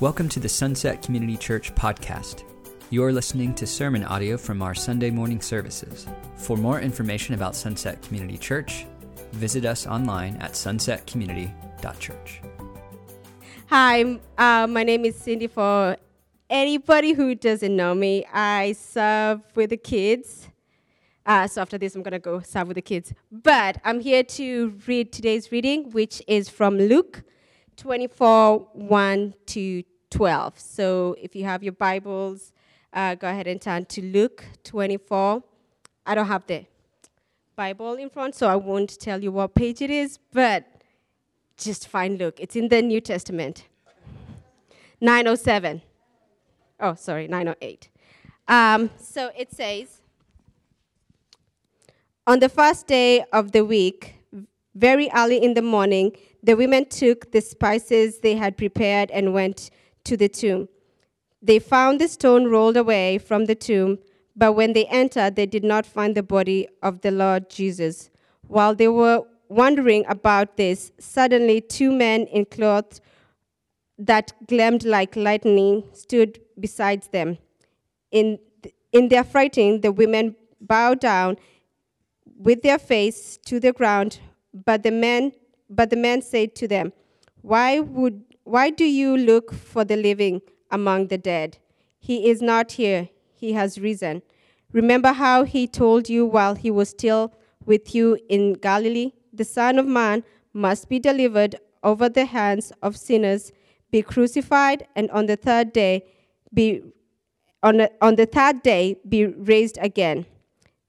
Welcome to the Sunset Community Church podcast. You're listening to sermon audio from our Sunday morning services. For more information about Sunset Community Church, visit us online at sunsetcommunity.church. Hi, uh, my name is Cindy. For anybody who doesn't know me, I serve with the kids. Uh, so after this, I'm going to go serve with the kids. But I'm here to read today's reading, which is from Luke 24 1 to 12. So if you have your Bibles, uh, go ahead and turn to Luke 24. I don't have the Bible in front, so I won't tell you what page it is, but just find Luke. It's in the New Testament. 907. Oh, sorry, 908. Um, so it says, On the first day of the week, very early in the morning, the women took the spices they had prepared and went to the tomb. They found the stone rolled away from the tomb, but when they entered, they did not find the body of the Lord Jesus. While they were wondering about this, suddenly two men in clothes that gleamed like lightning stood beside them. In, in their frighting, the women bowed down with their face to the ground, but the men, but the men said to them, Why would why do you look for the living among the dead? He is not here, he has risen. Remember how he told you while he was still with you in Galilee? The Son of Man must be delivered over the hands of sinners, be crucified, and on the third day be on, on the third day be raised again.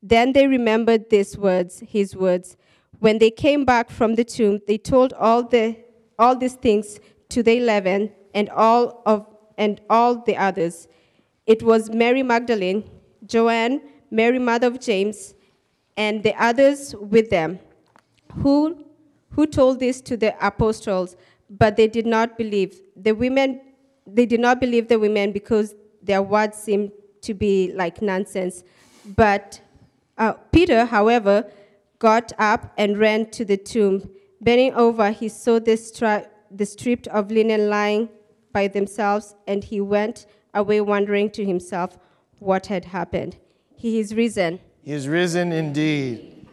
Then they remembered these words, his words. When they came back from the tomb, they told all the all these things to the eleven and all of and all the others. It was Mary Magdalene, Joanne, Mary mother of James, and the others with them, who who told this to the apostles, but they did not believe. The women they did not believe the women because their words seemed to be like nonsense. But uh, Peter, however, got up and ran to the tomb. Bending over, he saw the, stri- the strip of linen lying by themselves, and he went away wondering to himself what had happened. He is risen. He is risen indeed.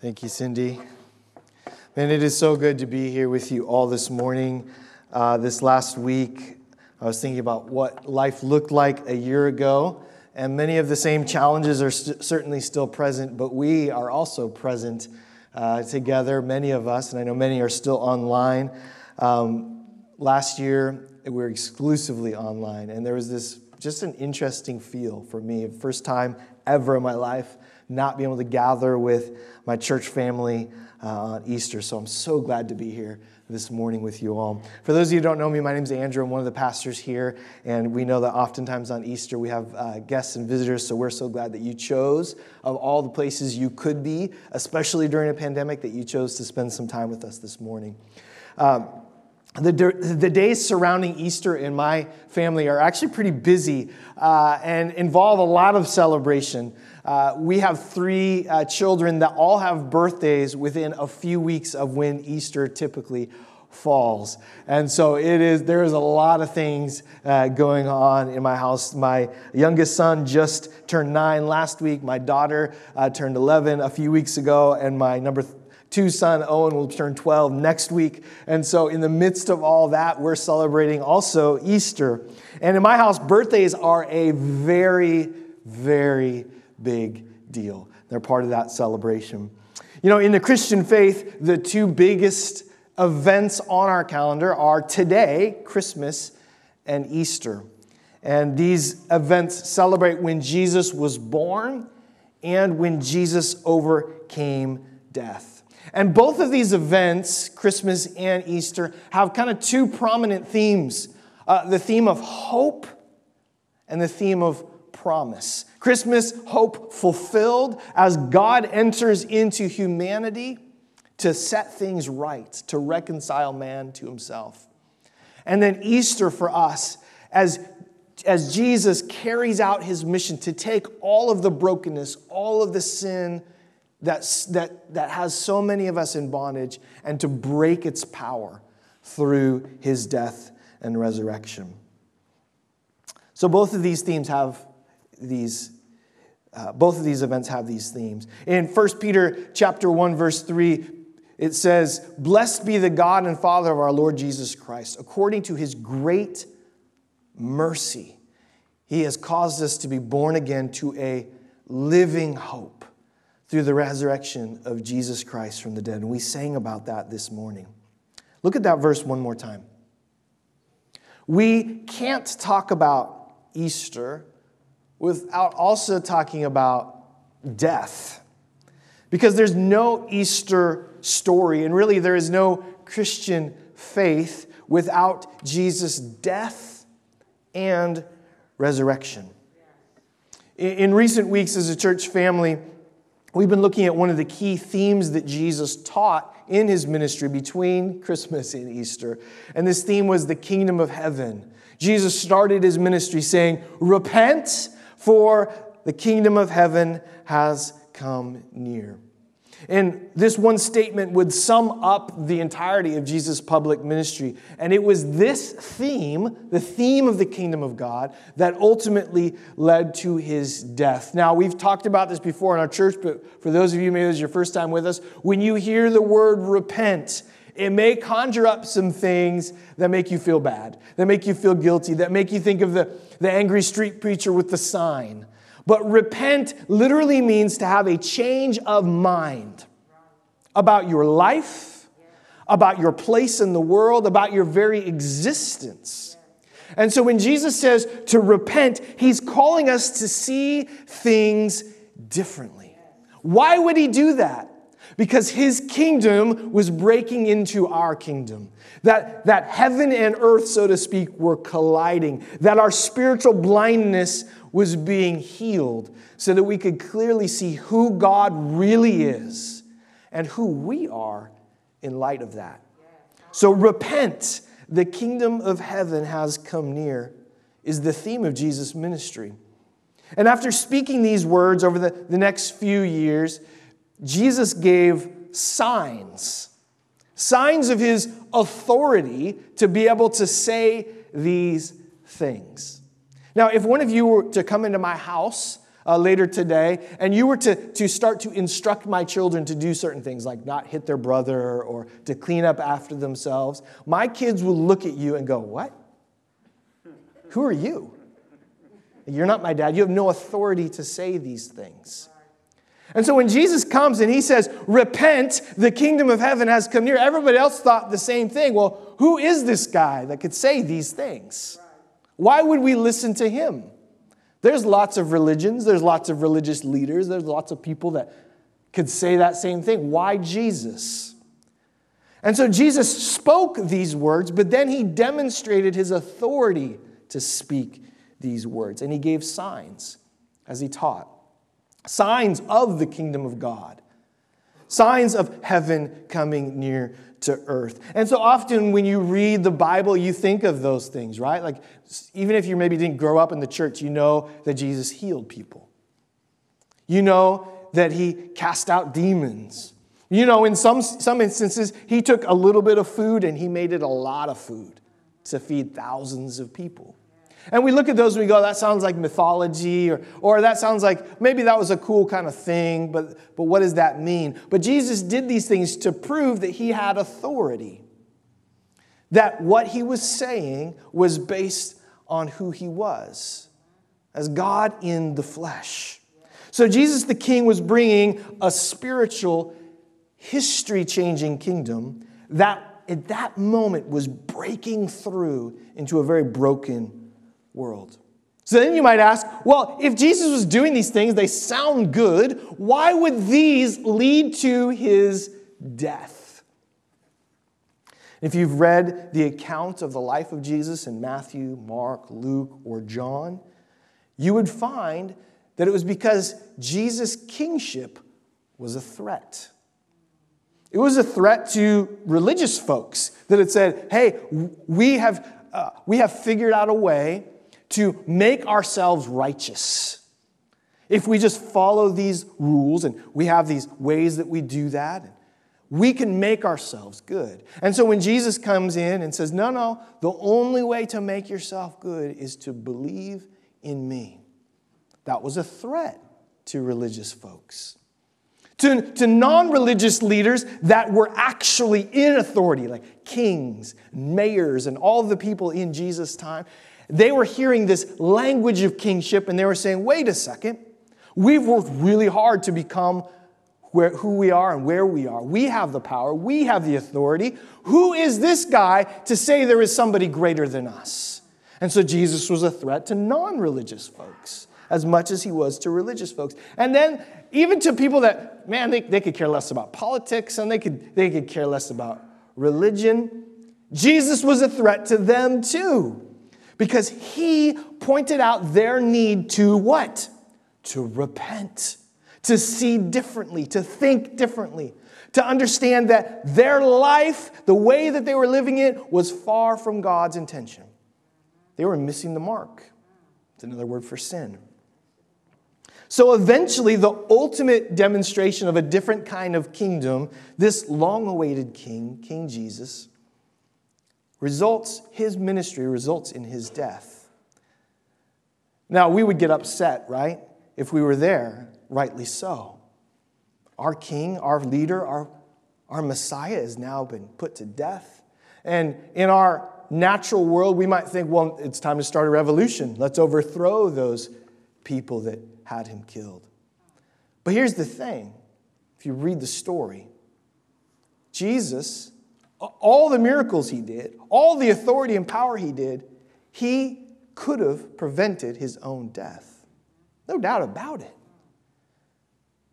Thank you, Cindy. Man, it is so good to be here with you all this morning. Uh, this last week, I was thinking about what life looked like a year ago, and many of the same challenges are st- certainly still present, but we are also present uh, together, many of us, and I know many are still online. Um, last year, we were exclusively online, and there was this just an interesting feel for me. First time ever in my life not being able to gather with my church family uh, on Easter. So I'm so glad to be here this morning with you all. For those of you who don't know me, my name is Andrew. I'm one of the pastors here, and we know that oftentimes on Easter we have uh, guests and visitors, so we're so glad that you chose, of all the places you could be, especially during a pandemic, that you chose to spend some time with us this morning. Um, the, the days surrounding Easter in my family are actually pretty busy uh, and involve a lot of celebration. Uh, we have three uh, children that all have birthdays within a few weeks of when Easter typically falls. And so it is, there is a lot of things uh, going on in my house. My youngest son just turned nine last week. My daughter uh, turned 11 a few weeks ago. And my number two son, Owen, will turn 12 next week. And so in the midst of all that, we're celebrating also Easter. And in my house, birthdays are a very, very big deal. They're part of that celebration. You know, in the Christian faith, the two biggest events on our calendar are today, Christmas, and Easter. And these events celebrate when Jesus was born and when Jesus overcame death. And both of these events, Christmas and Easter, have kind of two prominent themes uh, the theme of hope and the theme of promise. Christmas, hope fulfilled as God enters into humanity to set things right, to reconcile man to himself. And then Easter for us, as, as Jesus carries out his mission to take all of the brokenness, all of the sin, that's, that, that has so many of us in bondage and to break its power through his death and resurrection. So both of these themes have these uh, both of these events have these themes. In 1 Peter chapter 1 verse 3 it says, "Blessed be the God and Father of our Lord Jesus Christ, according to his great mercy, he has caused us to be born again to a living hope through the resurrection of Jesus Christ from the dead." And we sang about that this morning. Look at that verse one more time. We can't talk about Easter without also talking about death. Because there's no Easter story, and really there is no Christian faith without Jesus' death and resurrection. In recent weeks, as a church family, we've been looking at one of the key themes that Jesus taught in his ministry between Christmas and Easter. And this theme was the kingdom of heaven. Jesus started his ministry saying, Repent, for the kingdom of heaven has come near. And this one statement would sum up the entirety of Jesus' public ministry. And it was this theme, the theme of the kingdom of God, that ultimately led to his death. Now, we've talked about this before in our church, but for those of you, maybe this is your first time with us, when you hear the word repent, it may conjure up some things that make you feel bad, that make you feel guilty, that make you think of the, the angry street preacher with the sign but repent literally means to have a change of mind about your life, about your place in the world, about your very existence. And so when Jesus says to repent, he's calling us to see things differently. Why would he do that? Because his kingdom was breaking into our kingdom. That, that heaven and earth, so to speak, were colliding. That our spiritual blindness was being healed so that we could clearly see who God really is and who we are in light of that. So, repent, the kingdom of heaven has come near, is the theme of Jesus' ministry. And after speaking these words over the, the next few years, Jesus gave signs signs of his authority to be able to say these things. Now, if one of you were to come into my house uh, later today and you were to, to start to instruct my children to do certain things, like not hit their brother or to clean up after themselves, my kids will look at you and go, What? Who are you? You're not my dad. You have no authority to say these things. And so when Jesus comes and he says, Repent, the kingdom of heaven has come near, everybody else thought the same thing. Well, who is this guy that could say these things? Why would we listen to him? There's lots of religions, there's lots of religious leaders, there's lots of people that could say that same thing. Why Jesus? And so Jesus spoke these words, but then he demonstrated his authority to speak these words, and he gave signs as he taught signs of the kingdom of God, signs of heaven coming near to earth. And so often when you read the Bible, you think of those things, right? Like, even if you maybe didn't grow up in the church, you know that Jesus healed people. You know that he cast out demons. You know, in some, some instances, he took a little bit of food and he made it a lot of food to feed thousands of people. And we look at those and we go, that sounds like mythology, or, or that sounds like maybe that was a cool kind of thing, but, but what does that mean? But Jesus did these things to prove that he had authority, that what he was saying was based on who he was as God in the flesh. So Jesus the King was bringing a spiritual, history changing kingdom that at that moment was breaking through into a very broken world. So then you might ask, well, if Jesus was doing these things, they sound good. Why would these lead to his death? If you've read the account of the life of Jesus in Matthew, Mark, Luke, or John, you would find that it was because Jesus' kingship was a threat. It was a threat to religious folks that had said, hey, we have, uh, we have figured out a way to make ourselves righteous. If we just follow these rules and we have these ways that we do that, we can make ourselves good. And so when Jesus comes in and says, No, no, the only way to make yourself good is to believe in me, that was a threat to religious folks. To, to non religious leaders that were actually in authority, like kings, mayors, and all the people in Jesus' time, they were hearing this language of kingship and they were saying, wait a second, we've worked really hard to become where, who we are and where we are. We have the power, we have the authority. Who is this guy to say there is somebody greater than us? And so Jesus was a threat to non religious folks as much as he was to religious folks. And then even to people that, man, they, they could care less about politics and they could, they could care less about religion. Jesus was a threat to them too because he pointed out their need to what? To repent, to see differently, to think differently, to understand that their life, the way that they were living it, was far from God's intention. They were missing the mark. It's another word for sin. So eventually, the ultimate demonstration of a different kind of kingdom, this long awaited king, King Jesus, results, his ministry results in his death. Now, we would get upset, right? If we were there, rightly so. Our king, our leader, our, our Messiah has now been put to death. And in our natural world, we might think, well, it's time to start a revolution. Let's overthrow those people that had him killed. But here's the thing if you read the story, Jesus all the miracles he did, all the authority and power he did, he could have prevented his own death. No doubt about it.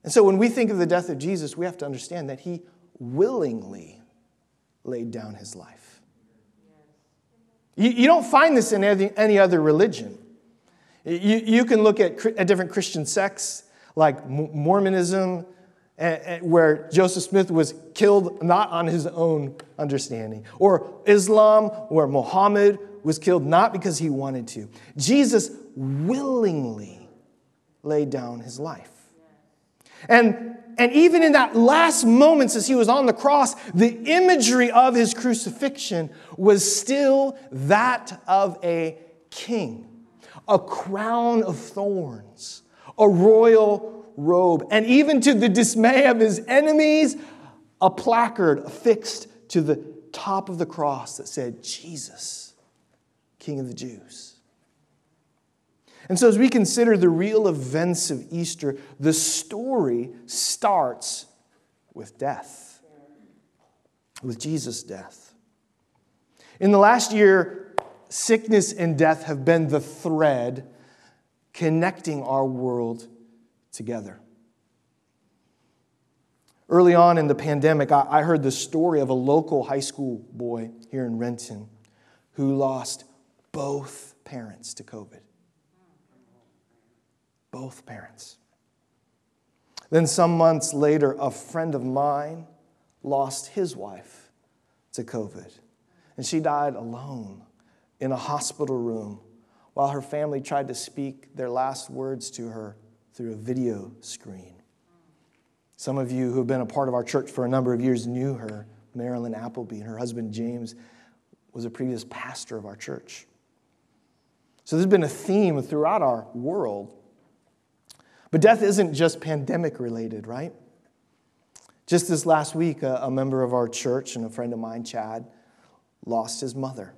And so when we think of the death of Jesus, we have to understand that he willingly laid down his life. You, you don't find this in any, any other religion. You, you can look at, at different Christian sects like Mormonism, where Joseph Smith was killed not on his own understanding, or Islam, where Muhammad was killed not because he wanted to. Jesus willingly laid down his life. And, and even in that last moments as he was on the cross, the imagery of his crucifixion was still that of a king, a crown of thorns, a royal robe, and even to the dismay of his enemies, a placard affixed to the top of the cross that said, Jesus, King of the Jews. And so, as we consider the real events of Easter, the story starts with death, with Jesus' death. In the last year, sickness and death have been the thread connecting our world together. Early on in the pandemic, I heard the story of a local high school boy here in Renton who lost both parents to COVID. Both parents. Then, some months later, a friend of mine lost his wife to COVID. And she died alone in a hospital room while her family tried to speak their last words to her through a video screen. Some of you who have been a part of our church for a number of years knew her, Marilyn Appleby, and her husband James was a previous pastor of our church. So there's been a theme throughout our world. But death isn't just pandemic related, right? Just this last week, a, a member of our church and a friend of mine, Chad, lost his mother.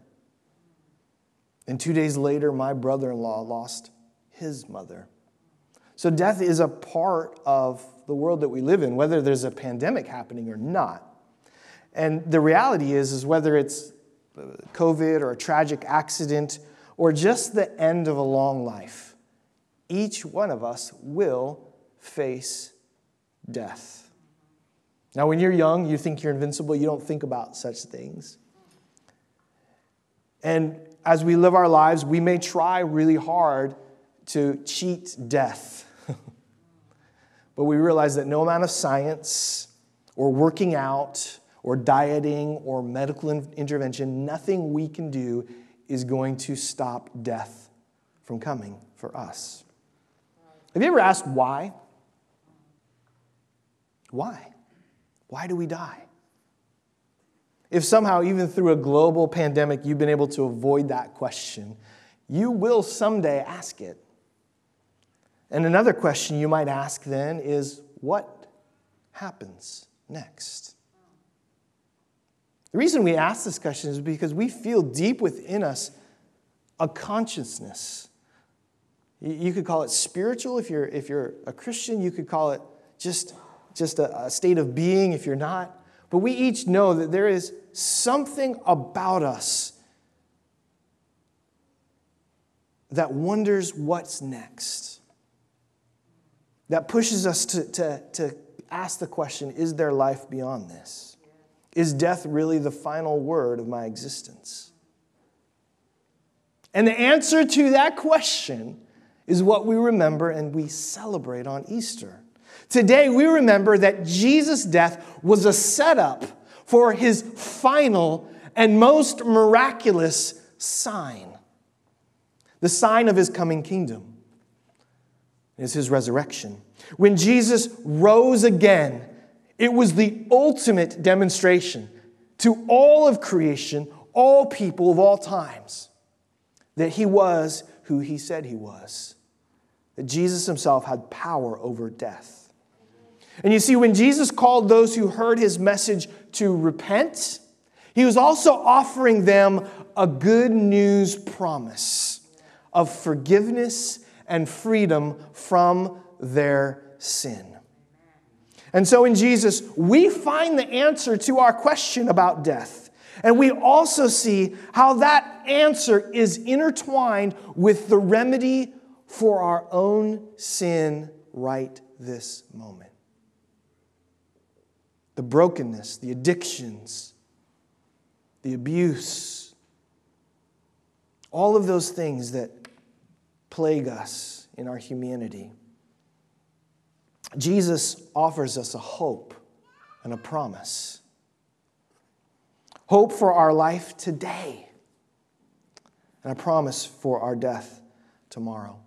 And two days later, my brother in law lost his mother. So death is a part of the world that we live in, whether there's a pandemic happening or not. And the reality is, is whether it's uh, COVID or a tragic accident or just the end of a long life, each one of us will face death. Now, when you're young, you think you're invincible, you don't think about such things. And as we live our lives, we may try really hard to cheat death but we realize that no amount of science or working out or dieting or medical intervention, nothing we can do is going to stop death from coming for us. Have you ever asked why? Why? Why do we die? If somehow, even through a global pandemic, you've been able to avoid that question, you will someday ask it. And another question you might ask then is what happens next? The reason we ask this question is because we feel deep within us a consciousness. You could call it spiritual if you're, if you're a Christian, you could call it just, just a, a state of being if you're not. But we each know that there is something about us that wonders what's next, that pushes us to, to, to ask the question is there life beyond this? Is death really the final word of my existence? And the answer to that question is what we remember and we celebrate on Easter. Today, we remember that Jesus' death was a setup for his final and most miraculous sign the sign of his coming kingdom is his resurrection. When Jesus rose again, it was the ultimate demonstration to all of creation, all people of all times, that he was who he said he was, that Jesus himself had power over death. And you see, when Jesus called those who heard his message to repent, he was also offering them a good news promise of forgiveness and freedom from their sin. And so in Jesus, we find the answer to our question about death. And we also see how that answer is intertwined with the remedy for our own sin right this moment the brokenness, the addictions, the abuse, all of those things that plague us in our humanity. Jesus offers us a hope and a promise. Hope for our life today, and a promise for our death tomorrow.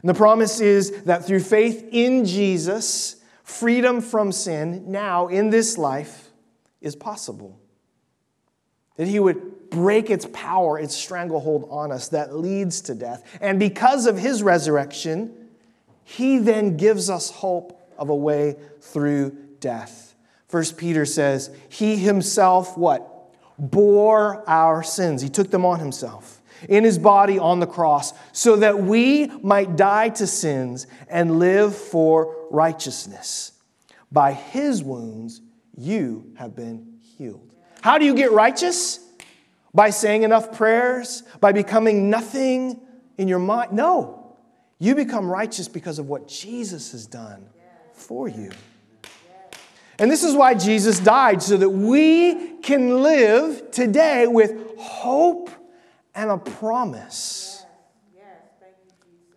And the promise is that through faith in Jesus, freedom from sin now in this life is possible. That he would break its power, its stranglehold on us that leads to death. And because of his resurrection, he then gives us hope of a way through death. First Peter says, He himself, what? Bore our sins. He took them on himself in his body on the cross so that we might die to sins and live for righteousness. By his wounds, you have been healed. How do you get righteous? By saying enough prayers? By becoming nothing in your mind? No. You become righteous because of what Jesus has done for you. And this is why Jesus died, so that we can live today with hope and a promise.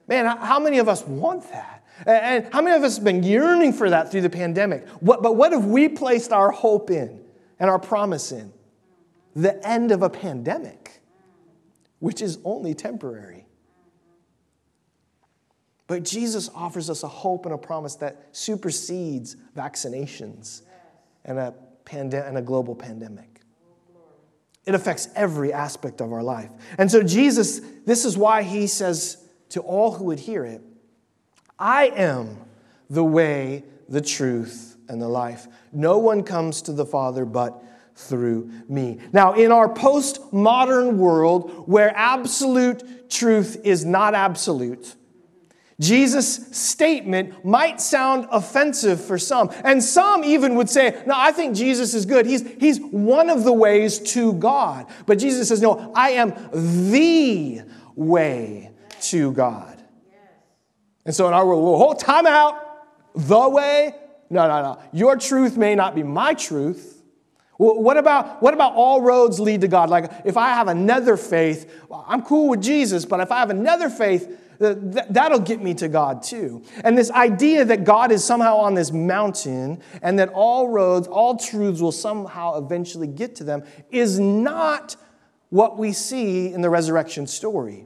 Man, how many of us want that? And how many of us have been yearning for that through the pandemic? What, but what have we placed our hope in and our promise in? The end of a pandemic, which is only temporary. But Jesus offers us a hope and a promise that supersedes vaccinations and a, pandem- and a global pandemic. It affects every aspect of our life. And so, Jesus, this is why he says to all who would hear it, I am the way, the truth, and the life. No one comes to the Father but through me. Now, in our postmodern world where absolute truth is not absolute, Jesus' statement might sound offensive for some. And some even would say, No, I think Jesus is good. He's, he's one of the ways to God. But Jesus says, No, I am the way to God. And so in our world, we'll hold time out, the way. No, no, no. Your truth may not be my truth. what about, what about all roads lead to God? Like if I have another faith, I'm cool with Jesus, but if I have another faith, That'll get me to God too. And this idea that God is somehow on this mountain and that all roads, all truths will somehow eventually get to them is not what we see in the resurrection story.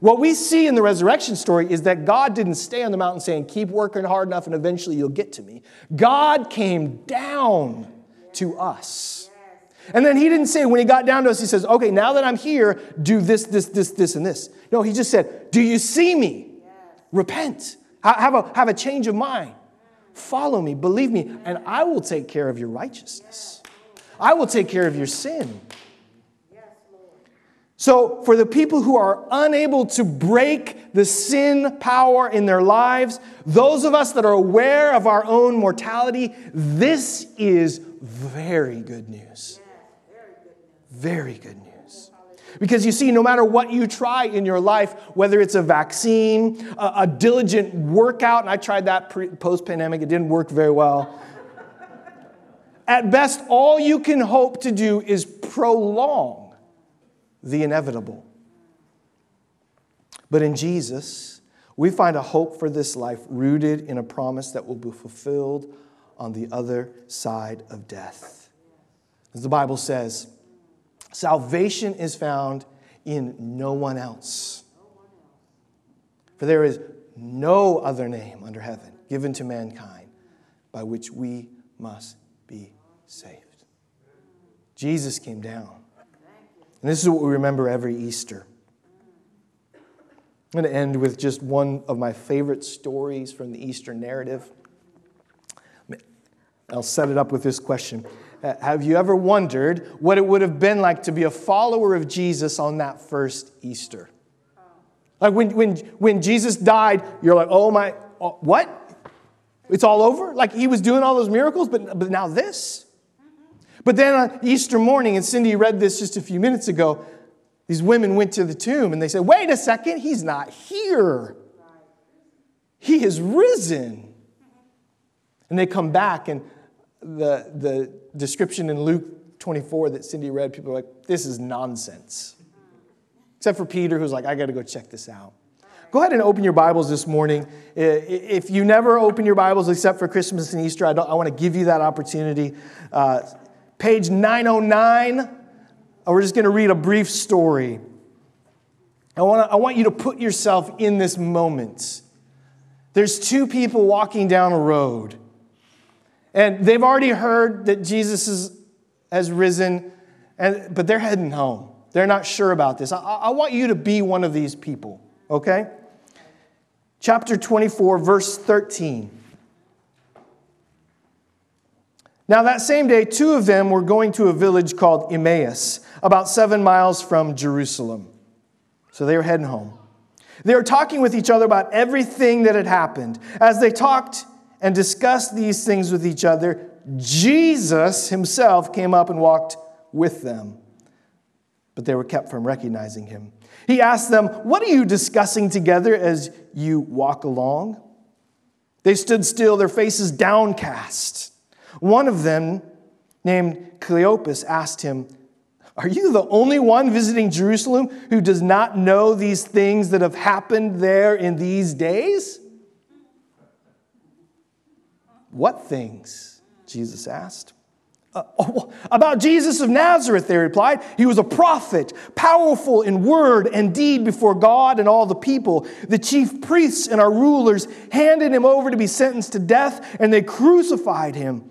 What we see in the resurrection story is that God didn't stay on the mountain saying, Keep working hard enough and eventually you'll get to me. God came down to us. And then he didn't say, when he got down to us, he says, Okay, now that I'm here, do this, this, this, this, and this. No, he just said, Do you see me? Repent. Have a, have a change of mind. Follow me, believe me, and I will take care of your righteousness. I will take care of your sin. So, for the people who are unable to break the sin power in their lives, those of us that are aware of our own mortality, this is very good news. Very good news. Because you see, no matter what you try in your life, whether it's a vaccine, a, a diligent workout, and I tried that post pandemic, it didn't work very well. At best, all you can hope to do is prolong the inevitable. But in Jesus, we find a hope for this life rooted in a promise that will be fulfilled on the other side of death. As the Bible says, salvation is found in no one else. For there is no other name under heaven given to mankind by which we must be saved. Jesus came down and this is what we remember every Easter. I'm going to end with just one of my favorite stories from the Easter narrative. I'll set it up with this question uh, Have you ever wondered what it would have been like to be a follower of Jesus on that first Easter? Like when, when, when Jesus died, you're like, oh my, oh, what? It's all over? Like he was doing all those miracles, but, but now this? But then on Easter morning, and Cindy read this just a few minutes ago, these women went to the tomb and they said, Wait a second, he's not here. He has risen. And they come back, and the, the description in Luke 24 that Cindy read, people are like, This is nonsense. Except for Peter, who's like, I got to go check this out. Go ahead and open your Bibles this morning. If you never open your Bibles except for Christmas and Easter, I, I want to give you that opportunity. Uh, page 909. Uh, we're just going to read a brief story. I want, to, I want you to put yourself in this moment. There's two people walking down a road, and they've already heard that Jesus is, has risen, and, but they're heading home. They're not sure about this. I, I want you to be one of these people, okay? Chapter 24, verse 13. Now, that same day, two of them were going to a village called Emmaus, about seven miles from Jerusalem. So they were heading home. They were talking with each other about everything that had happened. As they talked and discussed these things with each other, Jesus himself came up and walked with them. But they were kept from recognizing him. He asked them, What are you discussing together as you walk along? They stood still, their faces downcast. One of them, named Cleopas, asked him, Are you the only one visiting Jerusalem who does not know these things that have happened there in these days? What things? Jesus asked. Uh, oh, about Jesus of Nazareth, they replied. He was a prophet, powerful in word and deed before God and all the people. The chief priests and our rulers handed him over to be sentenced to death, and they crucified him.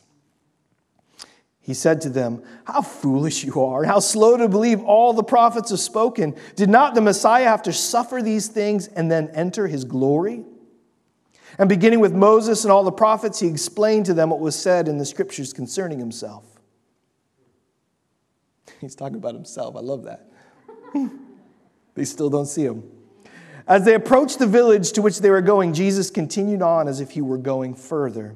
He said to them, How foolish you are, how slow to believe all the prophets have spoken. Did not the Messiah have to suffer these things and then enter his glory? And beginning with Moses and all the prophets, he explained to them what was said in the scriptures concerning himself. He's talking about himself. I love that. they still don't see him. As they approached the village to which they were going, Jesus continued on as if he were going further.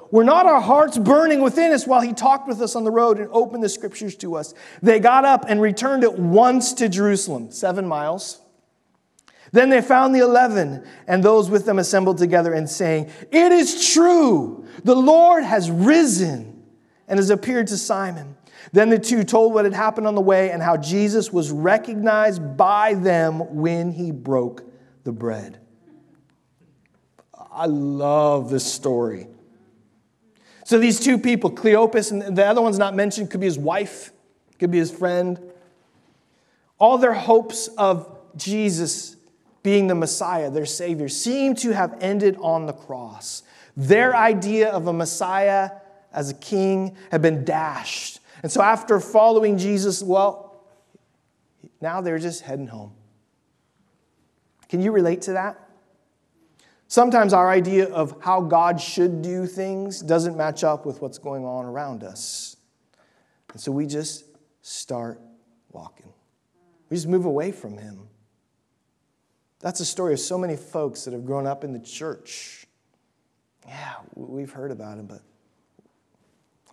Were not our hearts burning within us while he talked with us on the road and opened the scriptures to us? They got up and returned at once to Jerusalem, seven miles. Then they found the eleven and those with them assembled together and saying, It is true, the Lord has risen and has appeared to Simon. Then the two told what had happened on the way and how Jesus was recognized by them when he broke the bread. I love this story. So these two people, Cleopas and the other one's not mentioned, could be his wife, could be his friend. All their hopes of Jesus being the Messiah, their Savior, seem to have ended on the cross. Their idea of a Messiah as a king had been dashed. And so, after following Jesus, well, now they're just heading home. Can you relate to that? Sometimes our idea of how God should do things doesn't match up with what's going on around us. And so we just start walking. We just move away from Him. That's the story of so many folks that have grown up in the church. Yeah, we've heard about him, but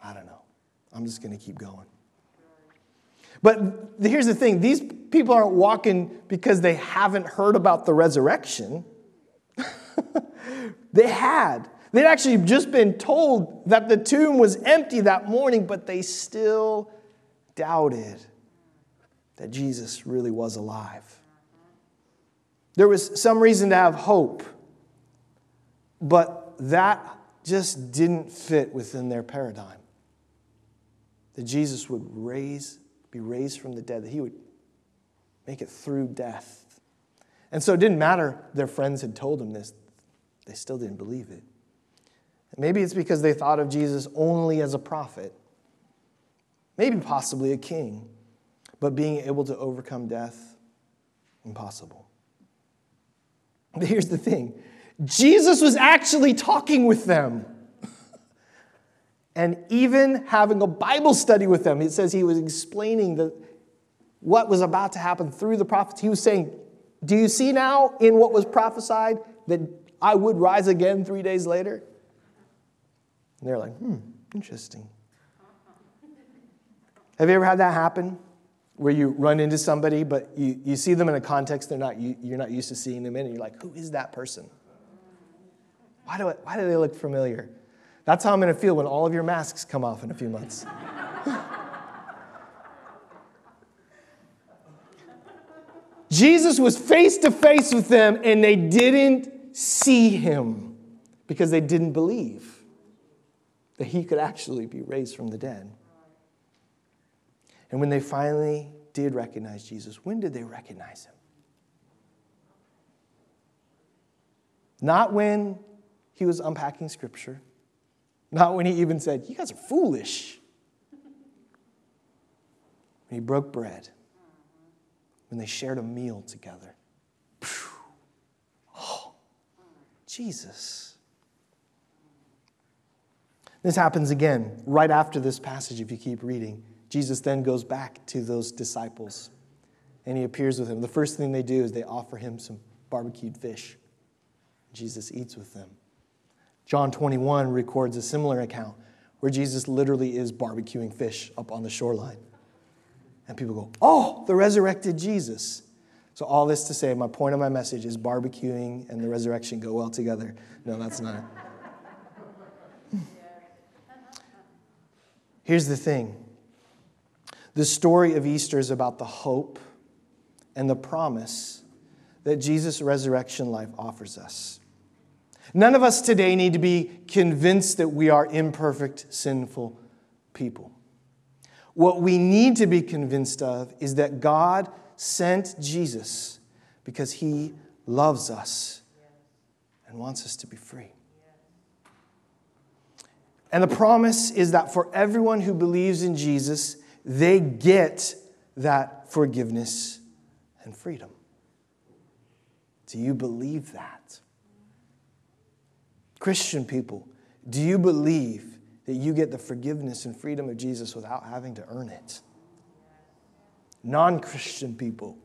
I don't know. I'm just going to keep going. But here's the thing these people aren't walking because they haven't heard about the resurrection. they had. They'd actually just been told that the tomb was empty that morning, but they still doubted that Jesus really was alive. There was some reason to have hope, but that just didn't fit within their paradigm. That Jesus would raise, be raised from the dead, that he would make it through death. And so it didn't matter their friends had told them this, they still didn't believe it. Maybe it's because they thought of Jesus only as a prophet, maybe possibly a king, but being able to overcome death, impossible. But here's the thing Jesus was actually talking with them. and even having a Bible study with them. It says he was explaining the, what was about to happen through the prophets. He was saying, Do you see now in what was prophesied that I would rise again three days later? And they're like, Hmm, interesting. Have you ever had that happen? where you run into somebody, but you, you see them in a context they're not, you, you're not used to seeing them in, and you're like, who is that person? Why do, I, why do they look familiar? That's how I'm to feel when all of your masks come off in a few months. Jesus was face to face with them, and they didn't see him because they didn't believe that he could actually be raised from the dead. And when they finally did recognize Jesus, when did they recognize him? Not when he was unpacking scripture, not when he even said, You guys are foolish. When he broke bread, when they shared a meal together. Oh, Jesus. This happens again right after this passage, if you keep reading. Jesus then goes back to those disciples and he appears with them. The first thing they do is they offer him some barbecued fish. Jesus eats with them. John 21 records a similar account where Jesus literally is barbecuing fish up on the shoreline. And people go, Oh, the resurrected Jesus. So, all this to say, my point of my message is barbecuing and the resurrection go well together. No, that's not it. Here's the thing the story of Easter is about the hope and the promise that Jesus' resurrection life offers us. None of us today need to be convinced that we are imperfect, sinful people. What we need to be convinced of is that God sent Jesus because he loves us and wants us to be free. And the promise is that for everyone who believes in Jesus, they get that forgiveness and freedom. Do you believe that? Christian people, do you believe that you get the forgiveness and freedom of Jesus without having to earn it. Non Christian people,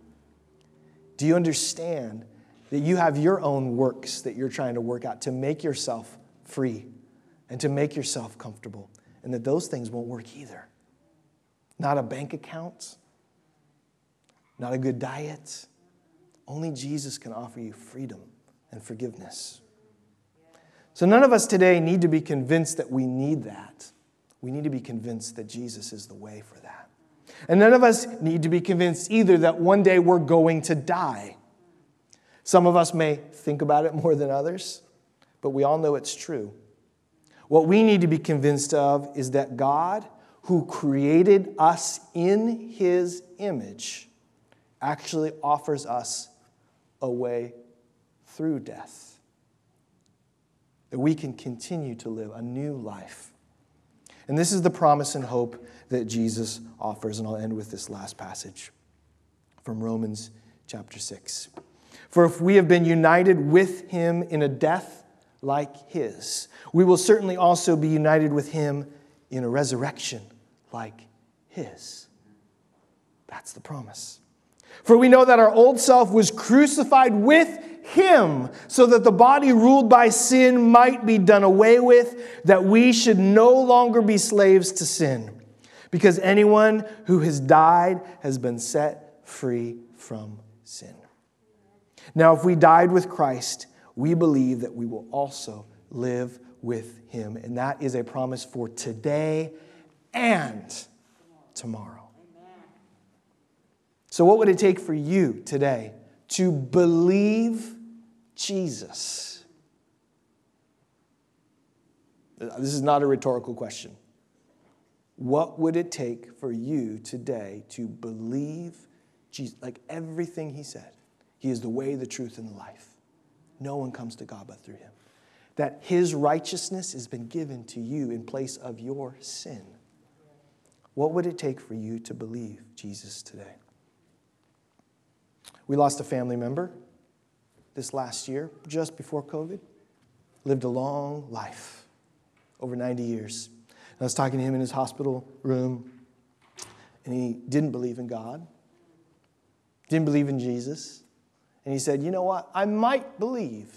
do you understand that you have your own works that you're trying to work out to make yourself free and to make yourself comfortable? And that those things won't work either. Not a bank account, not a good diet. Only Jesus can offer you freedom and forgiveness. So, none of us today need to be convinced that we need that. We need to be convinced that Jesus is the way for that. And none of us need to be convinced either that one day we're going to die. Some of us may think about it more than others, but we all know it's true. What we need to be convinced of is that God, who created us in his image, actually offers us a way through death that we can continue to live a new life. And this is the promise and hope that Jesus offers. And I'll end with this last passage from Romans chapter 6. For if we have been united with him in a death like his, we will certainly also be united with him in a resurrection like his. That's the promise. For we know that our old self was crucified with him so that the body ruled by sin might be done away with, that we should no longer be slaves to sin. Because anyone who has died has been set free from sin. Now, if we died with Christ, we believe that we will also live with him. And that is a promise for today and tomorrow. So, what would it take for you today to believe Jesus? This is not a rhetorical question. What would it take for you today to believe Jesus? Like everything he said, he is the way, the truth, and the life. No one comes to God but through him. That his righteousness has been given to you in place of your sin. What would it take for you to believe Jesus today? We lost a family member this last year, just before COVID. Lived a long life, over 90 years. I was talking to him in his hospital room, and he didn't believe in God, didn't believe in Jesus. And he said, You know what? I might believe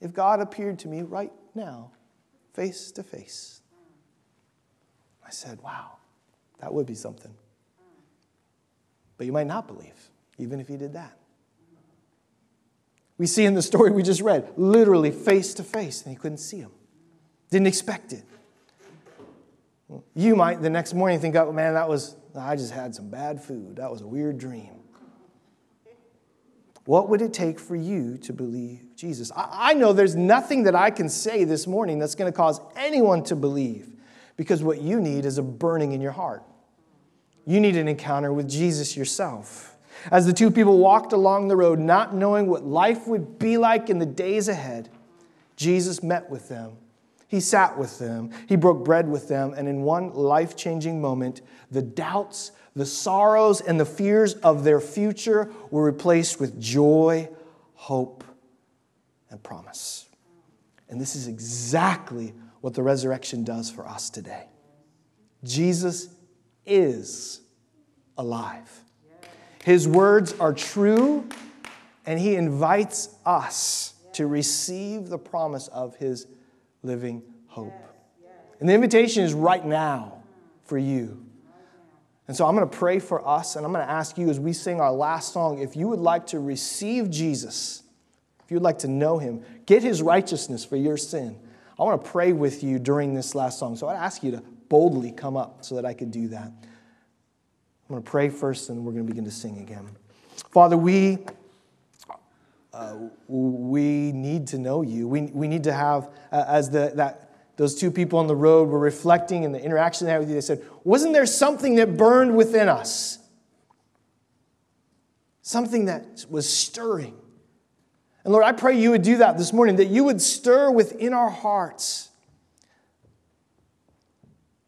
if God appeared to me right now, face to face. I said, Wow, that would be something. But you might not believe even if he did that. We see in the story we just read, literally face to face, and he couldn't see him. Didn't expect it. You might the next morning think, oh man, that was, I just had some bad food. That was a weird dream. What would it take for you to believe Jesus? I, I know there's nothing that I can say this morning that's going to cause anyone to believe because what you need is a burning in your heart. You need an encounter with Jesus yourself. As the two people walked along the road, not knowing what life would be like in the days ahead, Jesus met with them. He sat with them. He broke bread with them. And in one life changing moment, the doubts, the sorrows, and the fears of their future were replaced with joy, hope, and promise. And this is exactly what the resurrection does for us today. Jesus is alive. His words are true, and He invites us to receive the promise of His living hope. And the invitation is right now for you. And so I'm going to pray for us, and I'm going to ask you as we sing our last song if you would like to receive Jesus, if you would like to know Him, get His righteousness for your sin. I want to pray with you during this last song. So I'd ask you to boldly come up so that I could do that. I'm going to pray first, and we're going to begin to sing again. Father, we, uh, we need to know you. We, we need to have, uh, as the, that, those two people on the road were reflecting in the interaction they had with you, they said, Wasn't there something that burned within us? Something that was stirring. And Lord, I pray you would do that this morning, that you would stir within our hearts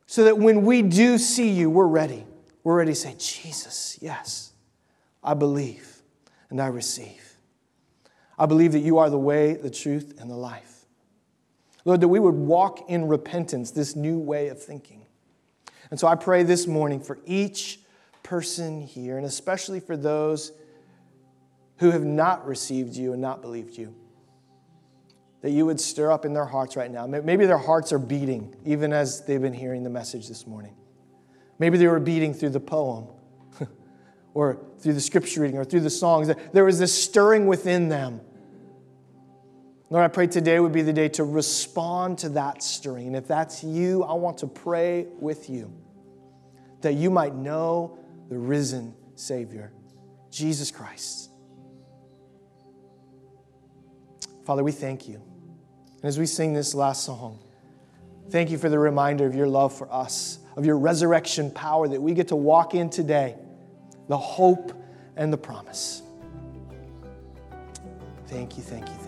so that when we do see you, we're ready. We're ready to say, Jesus, yes, I believe and I receive. I believe that you are the way, the truth, and the life. Lord, that we would walk in repentance, this new way of thinking. And so I pray this morning for each person here, and especially for those who have not received you and not believed you, that you would stir up in their hearts right now. Maybe their hearts are beating, even as they've been hearing the message this morning. Maybe they were beating through the poem, or through the scripture reading, or through the songs. There was this stirring within them Lord, I pray today would be the day to respond to that stirring. And if that's you, I want to pray with you that you might know the risen Savior, Jesus Christ. Father, we thank you. And as we sing this last song, thank you for the reminder of your love for us, of your resurrection power that we get to walk in today, the hope and the promise. Thank you, thank you, thank you.